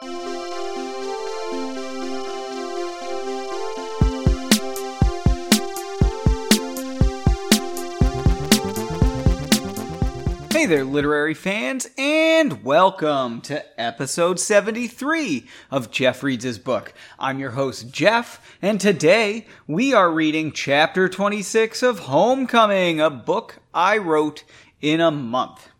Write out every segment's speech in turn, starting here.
Hey there, literary fans, and welcome to episode 73 of Jeff Reads His Book. I'm your host, Jeff, and today we are reading chapter 26 of Homecoming, a book I wrote in a month.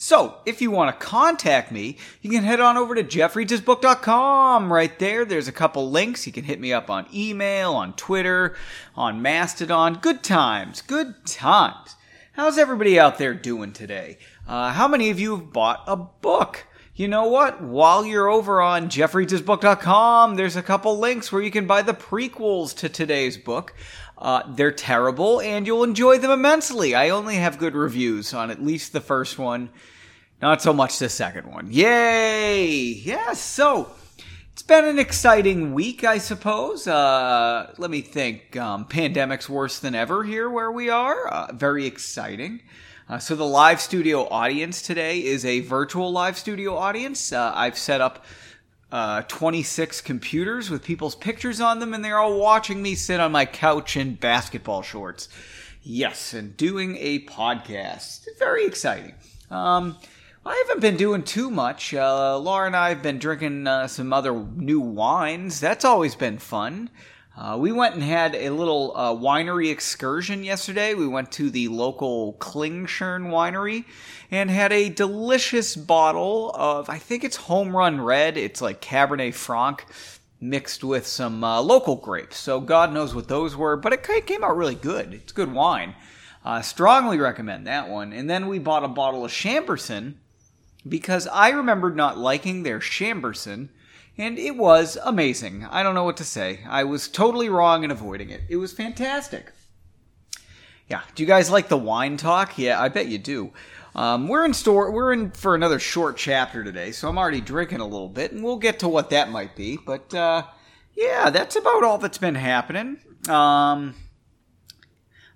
So, if you want to contact me, you can head on over to jeffreadshisbook.com. Right there, there's a couple links. You can hit me up on email, on Twitter, on Mastodon. Good times, good times. How's everybody out there doing today? Uh, how many of you have bought a book? You know what? While you're over on jeffreadshisbook.com, there's a couple links where you can buy the prequels to today's book. Uh, they're terrible, and you'll enjoy them immensely. I only have good reviews on at least the first one, not so much the second one. Yay! Yes, so it's been an exciting week, I suppose. Uh, let me think. Um, pandemic's worse than ever here where we are. Uh, very exciting. Uh, so the live studio audience today is a virtual live studio audience. Uh, I've set up uh, 26 computers with people's pictures on them, and they're all watching me sit on my couch in basketball shorts. Yes, and doing a podcast. Very exciting. Um, I haven't been doing too much. Uh, Laura and I have been drinking uh, some other new wines. That's always been fun. Uh, we went and had a little uh, winery excursion yesterday. We went to the local Klingshirn winery and had a delicious bottle of, I think it's Home Run Red. It's like Cabernet Franc mixed with some uh, local grapes. So God knows what those were, but it came out really good. It's good wine. Uh, strongly recommend that one. And then we bought a bottle of Chambourcin because I remembered not liking their Chambourcin, and it was amazing. I don't know what to say. I was totally wrong in avoiding it. It was fantastic. Yeah. Do you guys like the wine talk? Yeah, I bet you do. Um, we're in store. We're in for another short chapter today, so I'm already drinking a little bit, and we'll get to what that might be. But uh, yeah, that's about all that's been happening. Um,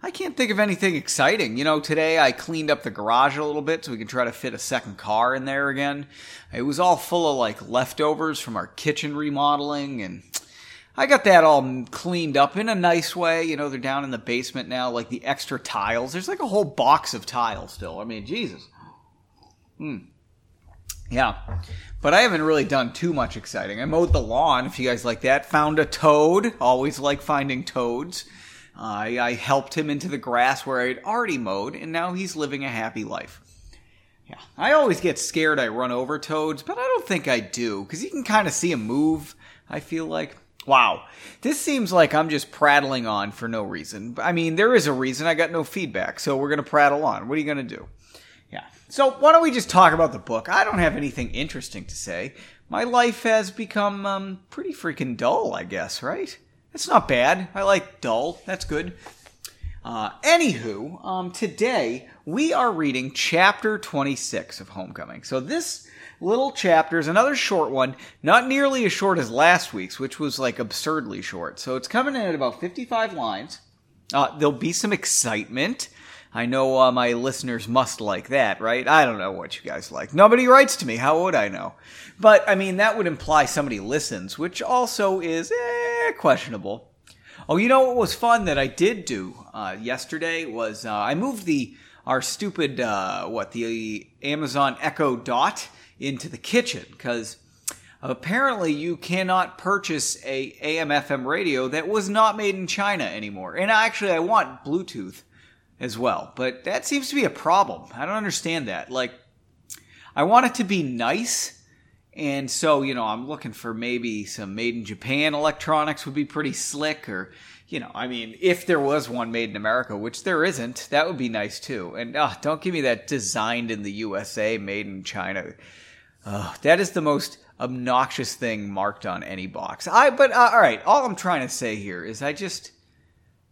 I can't think of anything exciting. You know, today I cleaned up the garage a little bit so we can try to fit a second car in there again. It was all full of like leftovers from our kitchen remodeling and I got that all cleaned up in a nice way. You know, they're down in the basement now, like the extra tiles. There's like a whole box of tiles still. I mean, Jesus. Hmm. Yeah. But I haven't really done too much exciting. I mowed the lawn, if you guys like that. Found a toad. Always like finding toads. I, I helped him into the grass where I'd already mowed, and now he's living a happy life. Yeah, I always get scared I run over toads, but I don't think I do, because you can kind of see him move, I feel like. Wow, this seems like I'm just prattling on for no reason. I mean, there is a reason. I got no feedback, so we're going to prattle on. What are you going to do? Yeah. So, why don't we just talk about the book? I don't have anything interesting to say. My life has become um, pretty freaking dull, I guess, right? It's not bad. I like dull. That's good. Uh, anywho, um, today we are reading chapter 26 of Homecoming. So this little chapter is another short one, not nearly as short as last week's, which was like absurdly short. So it's coming in at about 55 lines. Uh, there'll be some excitement. I know uh, my listeners must like that, right? I don't know what you guys like. Nobody writes to me. How would I know? But I mean, that would imply somebody listens, which also is eh, questionable. Oh, you know what was fun that I did do uh, yesterday was uh, I moved the our stupid uh, what the Amazon Echo Dot into the kitchen because apparently you cannot purchase a AM/FM radio that was not made in China anymore. And actually, I want Bluetooth as well. But that seems to be a problem. I don't understand that. Like, I want it to be nice. And so, you know, I'm looking for maybe some made in Japan electronics would be pretty slick or, you know, I mean, if there was one made in America, which there isn't, that would be nice too. And oh, don't give me that designed in the USA, made in China. Oh, that is the most obnoxious thing marked on any box. I, but uh, all right, all I'm trying to say here is I just,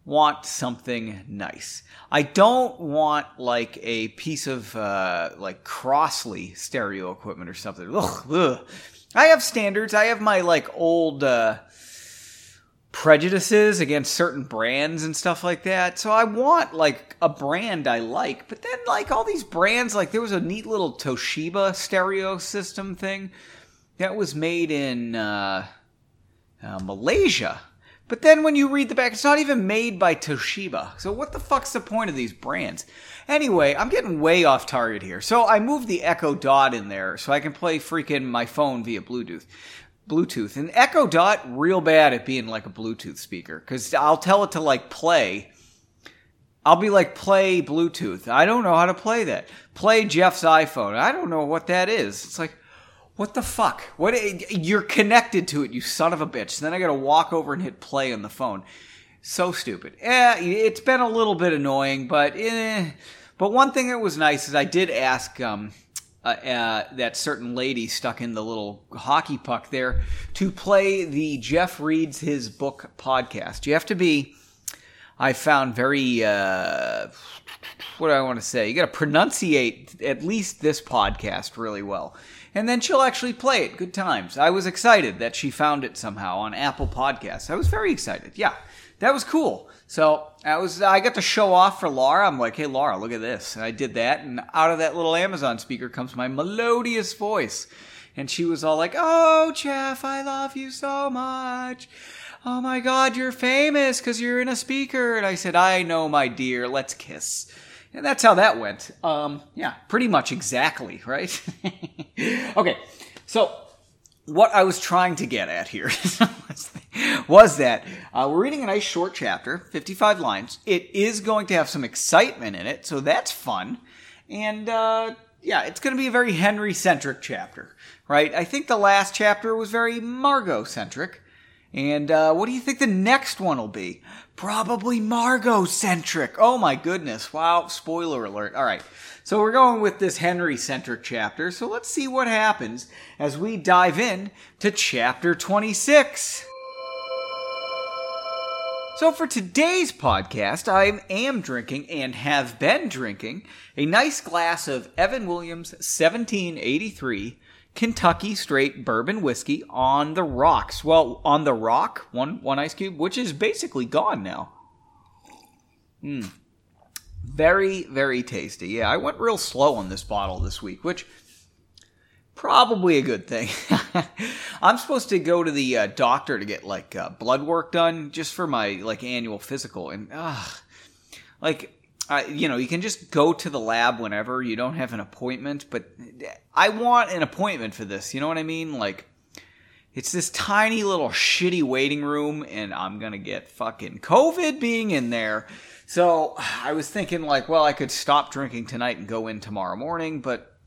want something nice. I don't want like a piece of uh, like Crosley stereo equipment or something. Ugh, ugh. I have standards. I have my like old uh, prejudices against certain brands and stuff like that. So I want like a brand I like, but then like all these brands, like there was a neat little Toshiba stereo system thing that was made in uh, uh, Malaysia. But then when you read the back, it's not even made by Toshiba. So what the fuck's the point of these brands? Anyway, I'm getting way off target here. So I moved the Echo Dot in there so I can play freaking my phone via Bluetooth. Bluetooth. And Echo Dot, real bad at being like a Bluetooth speaker. Because I'll tell it to like play. I'll be like, play Bluetooth. I don't know how to play that. Play Jeff's iPhone. I don't know what that is. It's like, what the fuck? What you're connected to it, you son of a bitch. Then I got to walk over and hit play on the phone. So stupid. Eh, it's been a little bit annoying, but eh. But one thing that was nice is I did ask um, uh, uh, that certain lady stuck in the little hockey puck there to play the Jeff reads his book podcast. You have to be, I found very, uh, what do I want to say? You got to pronunciate at least this podcast really well and then she'll actually play it. Good times. I was excited that she found it somehow on Apple Podcasts. I was very excited. Yeah, that was cool. So I was I got to show off for Laura. I'm like, hey Laura, look at this. And I did that, and out of that little Amazon speaker comes my melodious voice. And she was all like, Oh, Jeff, I love you so much. Oh my God, you're famous because you're in a speaker. And I said, I know, my dear. Let's kiss. And that's how that went. Um, yeah, pretty much exactly, right? okay, so what I was trying to get at here was that uh, we're reading a nice short chapter, 55 lines. It is going to have some excitement in it, so that's fun. And uh, yeah, it's going to be a very Henry centric chapter, right? I think the last chapter was very Margot centric. And uh, what do you think the next one will be? Probably Margot centric. Oh my goodness. Wow. Spoiler alert. All right. So we're going with this Henry centric chapter. So let's see what happens as we dive in to chapter 26. So for today's podcast, I am drinking and have been drinking a nice glass of Evan Williams 1783 Kentucky straight bourbon whiskey on the rocks. Well, on the rock, one one ice cube, which is basically gone now. Hmm. Very, very tasty. Yeah, I went real slow on this bottle this week, which probably a good thing. I'm supposed to go to the uh, doctor to get like uh, blood work done just for my like annual physical, and ah, like uh, you know, you can just go to the lab whenever you don't have an appointment, but I want an appointment for this. You know what I mean? Like, it's this tiny little shitty waiting room, and I'm gonna get fucking COVID being in there. So I was thinking, like, well, I could stop drinking tonight and go in tomorrow morning, but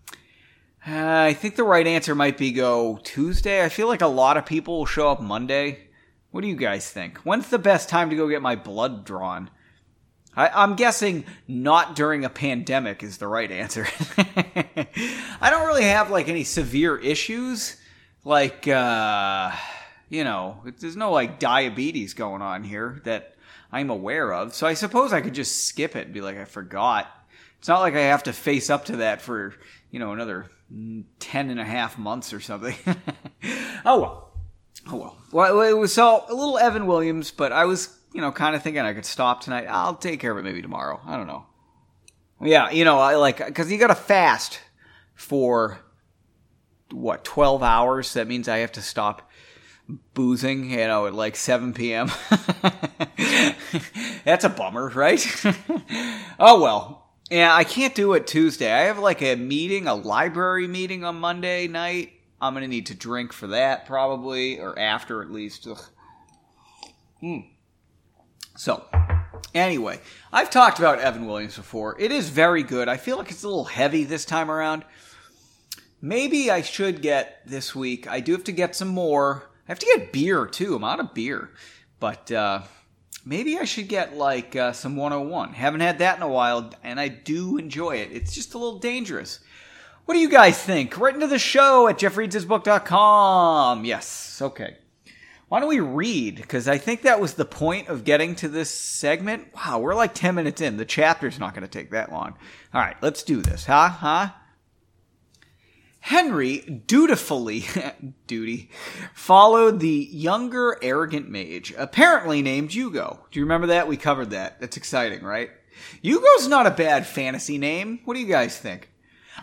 uh, I think the right answer might be go Tuesday. I feel like a lot of people will show up Monday. What do you guys think? When's the best time to go get my blood drawn? I, am guessing not during a pandemic is the right answer. I don't really have like any severe issues, like uh, you know, there's no like diabetes going on here that I'm aware of. So I suppose I could just skip it and be like, I forgot. It's not like I have to face up to that for you know another 10 and a half months or something. oh well. Oh well. Well, it was so a little Evan Williams, but I was you know, kind of thinking I could stop tonight. I'll take care of it maybe tomorrow. I don't know. Yeah, you know, I like because you got to fast for what twelve hours. That means I have to stop boozing. You know, at like seven p.m. That's a bummer, right? oh well. Yeah, I can't do it Tuesday. I have like a meeting, a library meeting on Monday night. I'm gonna need to drink for that probably, or after at least. Ugh. Hmm. So, anyway, I've talked about Evan Williams before. It is very good. I feel like it's a little heavy this time around. Maybe I should get this week. I do have to get some more. I have to get beer too. I'm out of beer. But uh, maybe I should get like uh, some 101. Haven't had that in a while, and I do enjoy it. It's just a little dangerous. What do you guys think? Write into the show at jeffreadshisbook.com. Yes, okay. Why don't we read? Because I think that was the point of getting to this segment. Wow, we're like 10 minutes in. The chapter's not going to take that long. All right, let's do this, huh? Huh? Henry dutifully, duty, followed the younger arrogant mage, apparently named Hugo. Do you remember that? We covered that. That's exciting, right? Hugo's not a bad fantasy name. What do you guys think?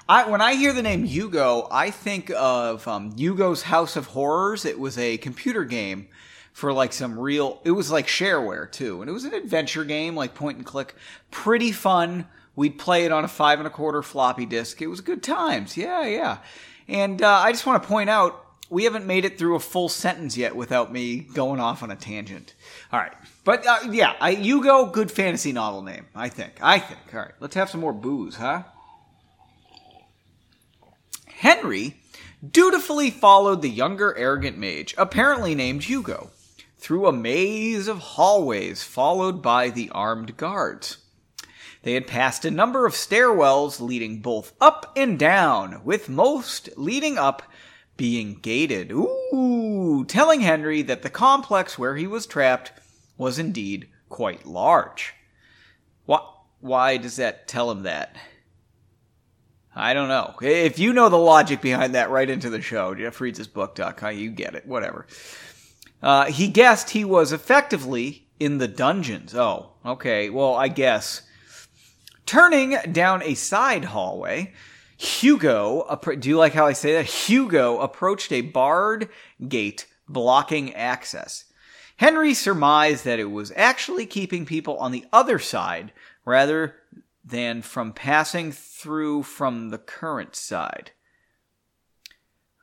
I, when I hear the name Yugo, I think of um, House of Horrors. It was a computer game for like some real. It was like shareware too, and it was an adventure game, like point and click. Pretty fun. We'd play it on a five and a quarter floppy disk. It was good times. Yeah, yeah. And uh, I just want to point out we haven't made it through a full sentence yet without me going off on a tangent. All right, but uh, yeah, I, good fantasy novel name. I think. I think. All right, let's have some more booze, huh? Henry dutifully followed the younger arrogant mage, apparently named Hugo, through a maze of hallways followed by the armed guards. They had passed a number of stairwells leading both up and down, with most leading up being gated. Ooh, telling Henry that the complex where he was trapped was indeed quite large. Why, why does that tell him that? I don't know. If you know the logic behind that, right into the show. Jeff reads his book.com. You get it. Whatever. Uh, he guessed he was effectively in the dungeons. Oh, okay. Well, I guess. Turning down a side hallway, Hugo, do you like how I say that? Hugo approached a barred gate blocking access. Henry surmised that it was actually keeping people on the other side rather than from passing through from the current side.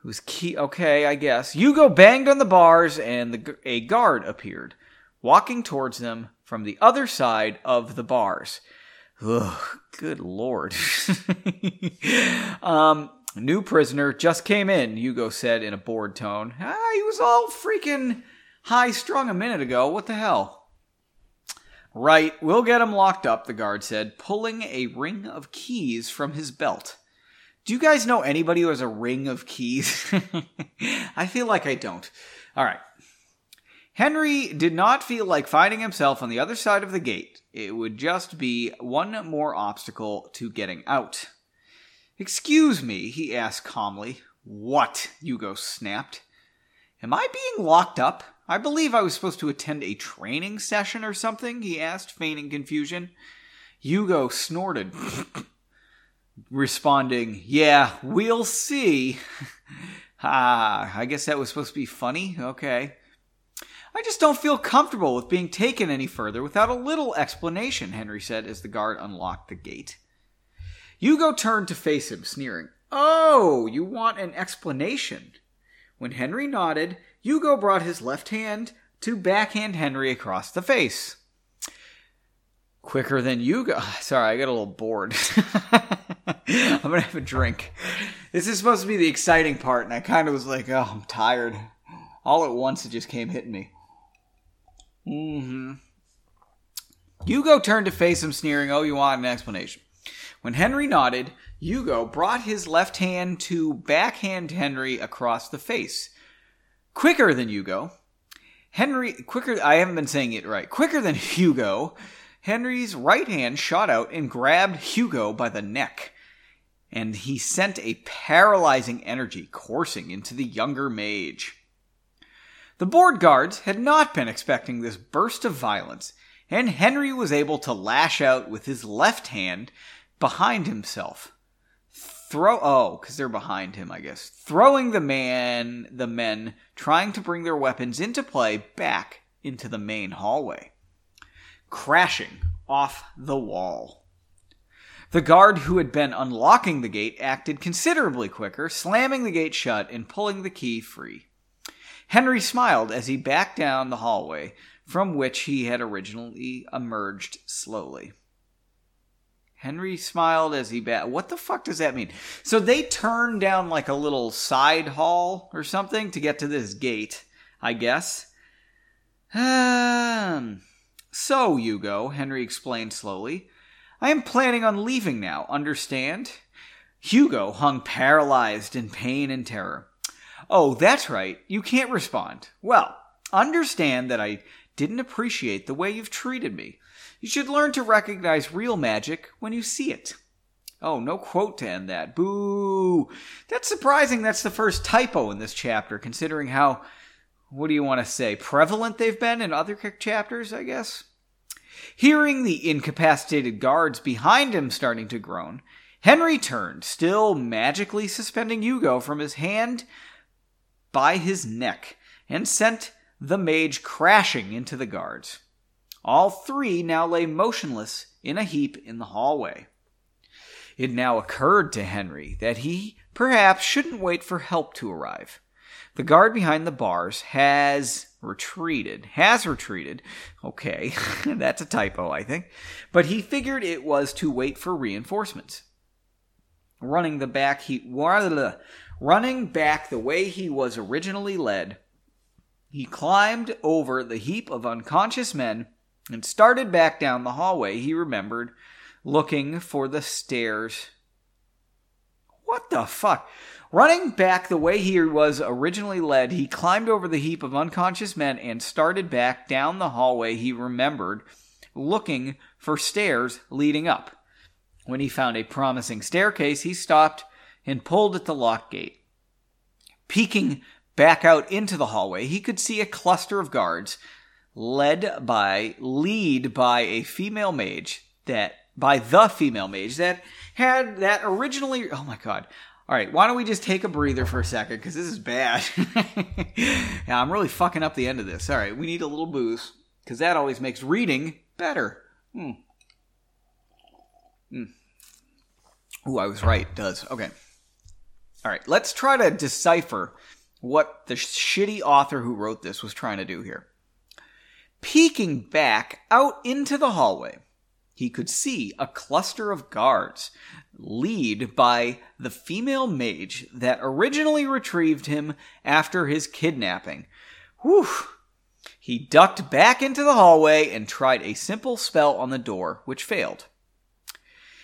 Who's key? Okay, I guess. Hugo banged on the bars and the, a guard appeared, walking towards them from the other side of the bars. Ugh, good lord. um, new prisoner just came in, Hugo said in a bored tone. Ah, he was all freaking high strung a minute ago. What the hell? Right, we'll get him locked up, the guard said, pulling a ring of keys from his belt. Do you guys know anybody who has a ring of keys? I feel like I don't. All right. Henry did not feel like finding himself on the other side of the gate. It would just be one more obstacle to getting out. Excuse me, he asked calmly. What? Hugo snapped. Am I being locked up? I believe I was supposed to attend a training session or something, he asked, feigning confusion. Hugo snorted, responding, Yeah, we'll see. ah, I guess that was supposed to be funny? Okay. I just don't feel comfortable with being taken any further without a little explanation, Henry said as the guard unlocked the gate. Hugo turned to face him, sneering. Oh, you want an explanation? When Henry nodded, Hugo brought his left hand to backhand Henry across the face. Quicker than Hugo. Sorry, I got a little bored. I'm gonna have a drink. This is supposed to be the exciting part, and I kind of was like, oh, I'm tired. All at once, it just came hitting me. Mm-hmm. Hugo turned to face him, sneering, Oh, you want an explanation? When Henry nodded, Hugo brought his left hand to backhand Henry across the face. Quicker than Hugo, Henry, quicker, I haven't been saying it right. Quicker than Hugo, Henry's right hand shot out and grabbed Hugo by the neck. And he sent a paralyzing energy coursing into the younger mage. The board guards had not been expecting this burst of violence, and Henry was able to lash out with his left hand behind himself. Throw oh, because they're behind him, I guess. Throwing the man the men trying to bring their weapons into play back into the main hallway. Crashing off the wall. The guard who had been unlocking the gate acted considerably quicker, slamming the gate shut and pulling the key free. Henry smiled as he backed down the hallway from which he had originally emerged slowly. Henry smiled as he bat. What the fuck does that mean? So they turned down like a little side hall or something to get to this gate, I guess. Um, so, Hugo, Henry explained slowly, I am planning on leaving now, understand? Hugo hung paralyzed in pain and terror. Oh, that's right. You can't respond. Well, understand that I didn't appreciate the way you've treated me. You should learn to recognize real magic when you see it. Oh, no quote to end that. Boo! That's surprising that's the first typo in this chapter, considering how, what do you want to say, prevalent they've been in other chapters, I guess? Hearing the incapacitated guards behind him starting to groan, Henry turned, still magically suspending Hugo from his hand by his neck, and sent the mage crashing into the guards. All three now lay motionless in a heap in the hallway. It now occurred to Henry that he perhaps shouldn't wait for help to arrive. The guard behind the bars has retreated. Has retreated. Okay, that's a typo, I think. But he figured it was to wait for reinforcements. Running the back he running back the way he was originally led, he climbed over the heap of unconscious men and started back down the hallway he remembered, looking for the stairs. What the fuck? Running back the way he was originally led, he climbed over the heap of unconscious men and started back down the hallway he remembered, looking for stairs leading up. When he found a promising staircase, he stopped and pulled at the lock gate. Peeking back out into the hallway, he could see a cluster of guards led by lead by a female mage that by the female mage that had that originally oh my god all right, why don't we just take a breather for a second because this is bad. yeah, I'm really fucking up the end of this. All right, we need a little booze because that always makes reading better. Hmm. Hmm. Ooh, I was right. Does okay. All right, let's try to decipher what the shitty author who wrote this was trying to do here. Peeking back out into the hallway, he could see a cluster of guards, lead by the female mage that originally retrieved him after his kidnapping. Whew! He ducked back into the hallway and tried a simple spell on the door, which failed.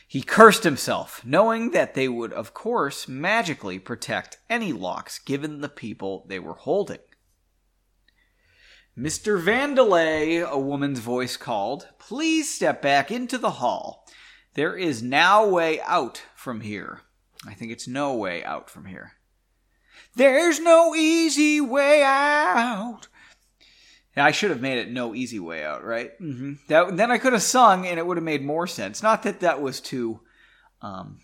He cursed himself, knowing that they would, of course, magically protect any locks given the people they were holding. Mr. Vandelay, a woman's voice called, please step back into the hall. There is now way out from here. I think it's no way out from here. There's no easy way out. I should have made it no easy way out, right? Mm-hmm. That, then I could have sung and it would have made more sense. Not that that was too um,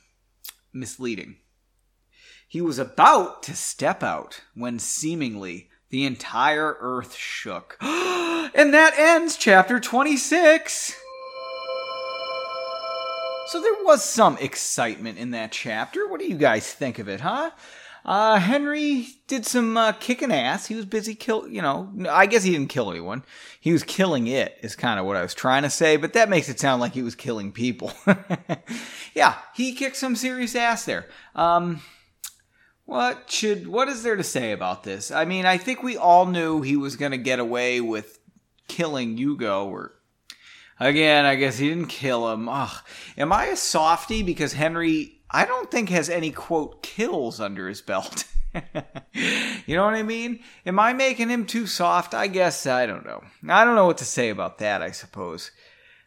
misleading. He was about to step out when seemingly the entire earth shook. and that ends chapter 26. So there was some excitement in that chapter. What do you guys think of it, huh? Uh, Henry did some uh, kicking ass. He was busy kill, you know. I guess he didn't kill anyone. He was killing it. Is kind of what I was trying to say, but that makes it sound like he was killing people. yeah, he kicked some serious ass there. Um, what should what is there to say about this? I mean, I think we all knew he was going to get away with killing Hugo or again, I guess he didn't kill him. Ugh. Am I a softy because Henry I don't think has any quote kills under his belt. you know what I mean? Am I making him too soft? I guess I don't know. I don't know what to say about that, I suppose.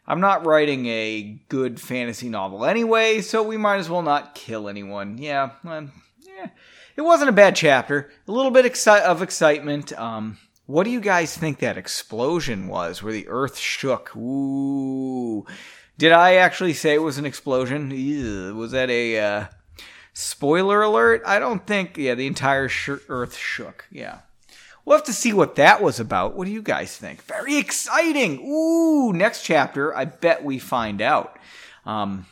I'm not writing a good fantasy novel anyway, so we might as well not kill anyone. Yeah, well, yeah it wasn't a bad chapter. A little bit exci- of excitement. Um, what do you guys think that explosion was where the earth shook? Ooh. Did I actually say it was an explosion? Ew. Was that a uh, spoiler alert? I don't think. Yeah, the entire sh- earth shook. Yeah. We'll have to see what that was about. What do you guys think? Very exciting. Ooh, next chapter. I bet we find out. Um,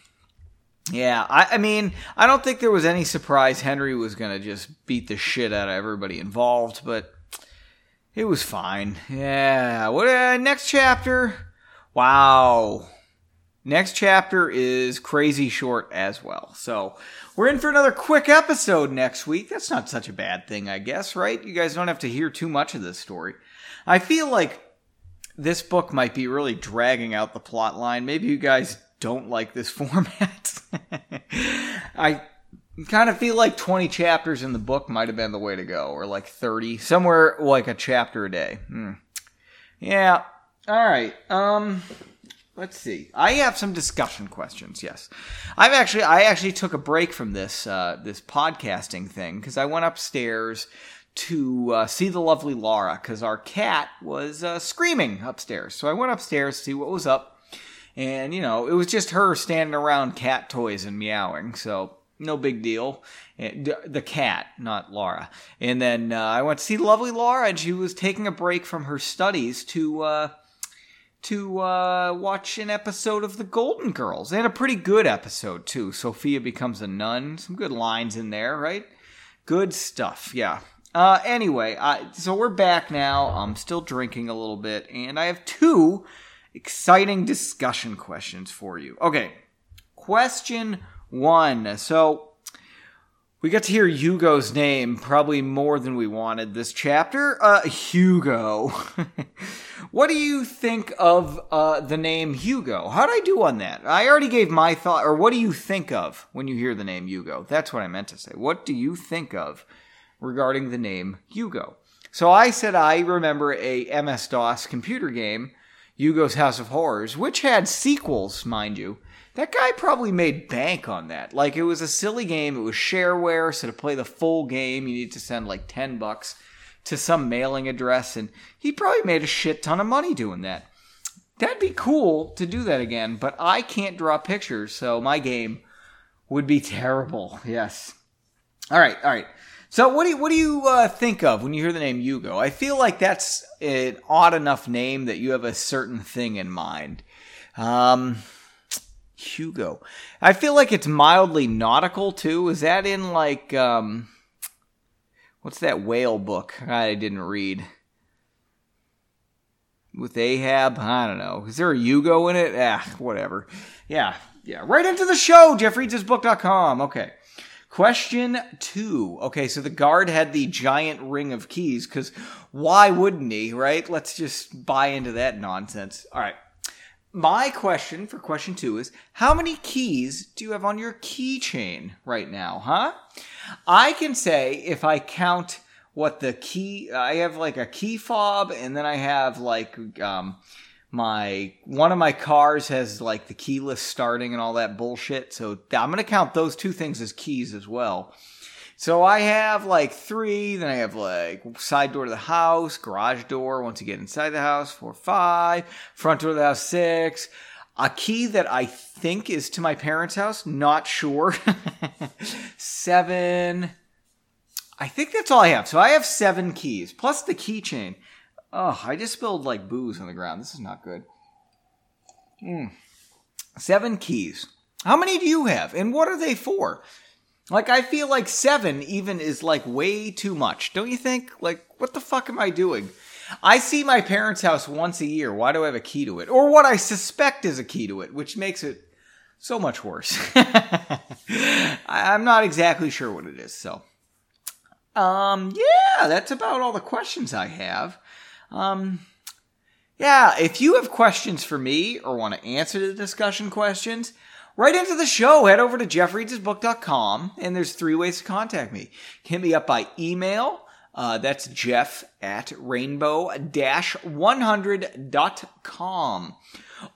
yeah, I, I, mean, I don't think there was any surprise Henry was going to just beat the shit out of everybody involved, but it was fine. Yeah. What uh, next chapter? Wow. Next chapter is crazy short as well. So we're in for another quick episode next week. That's not such a bad thing, I guess, right? You guys don't have to hear too much of this story. I feel like this book might be really dragging out the plot line. Maybe you guys don't like this format. I kind of feel like 20 chapters in the book might have been the way to go, or like 30, somewhere like a chapter a day. Hmm. Yeah. All right. Um, let's see. I have some discussion questions. Yes, I've actually I actually took a break from this uh, this podcasting thing because I went upstairs to uh, see the lovely Laura because our cat was uh, screaming upstairs. So I went upstairs to see what was up And, you know, it was just her standing around cat toys and meowing. So, no big deal. The cat, not Laura. And then uh, I went to see lovely Laura, and she was taking a break from her studies to uh, to uh, watch an episode of The Golden Girls, and a pretty good episode too. Sophia becomes a nun. Some good lines in there, right? Good stuff. Yeah. Uh, anyway, so we're back now. I'm still drinking a little bit, and I have two exciting discussion questions for you. Okay, question one. So we got to hear Hugo's name probably more than we wanted this chapter. Uh, Hugo. what do you think of uh, the name Hugo? How'd I do on that? I already gave my thought, or what do you think of when you hear the name Hugo? That's what I meant to say. What do you think of regarding the name Hugo? So I said I remember a MS DOS computer game, Hugo's House of Horrors, which had sequels, mind you that guy probably made bank on that. Like it was a silly game. It was shareware, so to play the full game, you need to send like ten bucks to some mailing address, and he probably made a shit ton of money doing that. That'd be cool to do that again, but I can't draw pictures, so my game would be terrible. Yes. All right, all right. So what do you, what do you uh, think of when you hear the name Hugo? I feel like that's an odd enough name that you have a certain thing in mind. Um, Hugo. I feel like it's mildly nautical too. Is that in like um what's that whale book I didn't read? With Ahab? I don't know. Is there a Hugo in it? Ah, whatever. Yeah, yeah. Right into the show, jeffreadshisbook.com. Okay. Question two. Okay, so the guard had the giant ring of keys, because why wouldn't he, right? Let's just buy into that nonsense. All right my question for question two is how many keys do you have on your keychain right now, huh? I can say if I count what the key, I have like a key fob, and then I have like um, my one of my cars has like the keyless starting and all that bullshit. So I'm gonna count those two things as keys as well. So I have like three, then I have like side door to the house, garage door once you get inside the house, four, five, front door to the house, six. A key that I think is to my parents' house, not sure. seven. I think that's all I have. So I have seven keys, plus the keychain. Oh, I just spilled like booze on the ground. This is not good. Mm. Seven keys. How many do you have? And what are they for? Like I feel like seven even is like way too much, don't you think? Like what the fuck am I doing? I see my parents' house once a year. Why do I have a key to it? Or what I suspect is a key to it, which makes it so much worse. I'm not exactly sure what it is, so. Um, yeah, that's about all the questions I have. Um, yeah, if you have questions for me or want to answer the discussion questions, right into the show. Head over to jeffreadshisbook.com, and there's three ways to contact me. Hit me up by email. Uh, that's jeff at rainbow-100.com.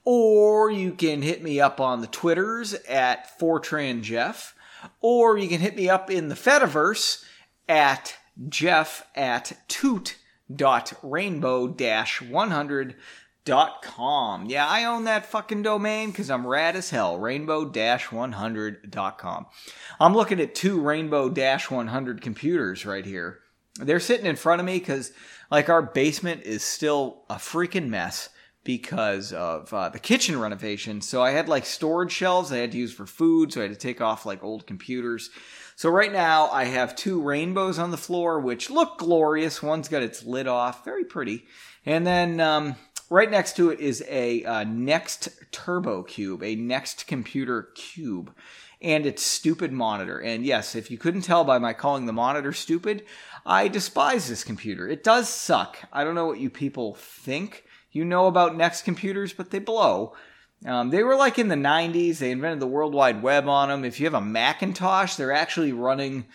Or you can hit me up on the Twitters at FortranJeff. Or you can hit me up in the Fediverse at jeff at toot.rainbow-100.com Dot com. Yeah, I own that fucking domain because I'm rad as hell. Rainbow 100.com. I'm looking at two Rainbow dash 100 computers right here. They're sitting in front of me because, like, our basement is still a freaking mess because of uh, the kitchen renovation. So I had like storage shelves I had to use for food, so I had to take off like old computers. So right now I have two rainbows on the floor, which look glorious. One's got its lid off, very pretty. And then um, Right next to it is a uh, Next Turbo Cube, a Next Computer Cube, and its stupid monitor. And yes, if you couldn't tell by my calling the monitor stupid, I despise this computer. It does suck. I don't know what you people think you know about Next computers, but they blow. Um, they were like in the 90s. They invented the World Wide Web on them. If you have a Macintosh, they're actually running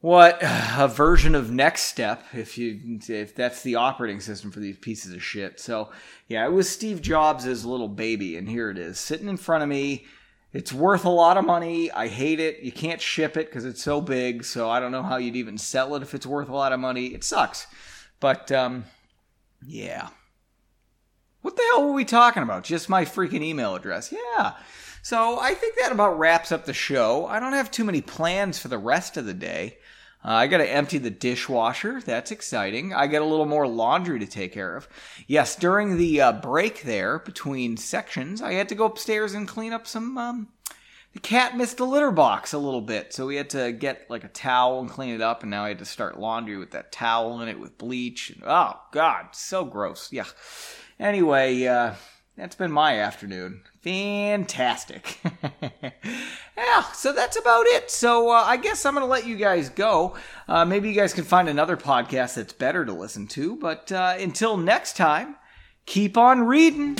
what a version of NeXTSTEP if you if that's the operating system for these pieces of shit. So yeah it was steve jobs' little baby and here it is sitting in front of me. It's worth a lot of money. I hate it. You can't ship it because it's so big so i don't know how you'd even sell it if it's worth a lot of money. It sucks. But um yeah What the hell were we talking about? Just my freaking email address. Yeah. So I think that about wraps up the show. I don't have too many plans for the rest of the day. Uh, I got to empty the dishwasher. That's exciting. I got a little more laundry to take care of. Yes, during the uh, break there between sections, I had to go upstairs and clean up some. Um, the cat missed the litter box a little bit, so we had to get like a towel and clean it up. And now I had to start laundry with that towel in it with bleach. Oh God, so gross. Yeah. Anyway, uh, that's been my afternoon. Fantastic. yeah, so that's about it. So uh, I guess I'm going to let you guys go. Uh, maybe you guys can find another podcast that's better to listen to. But uh, until next time, keep on reading.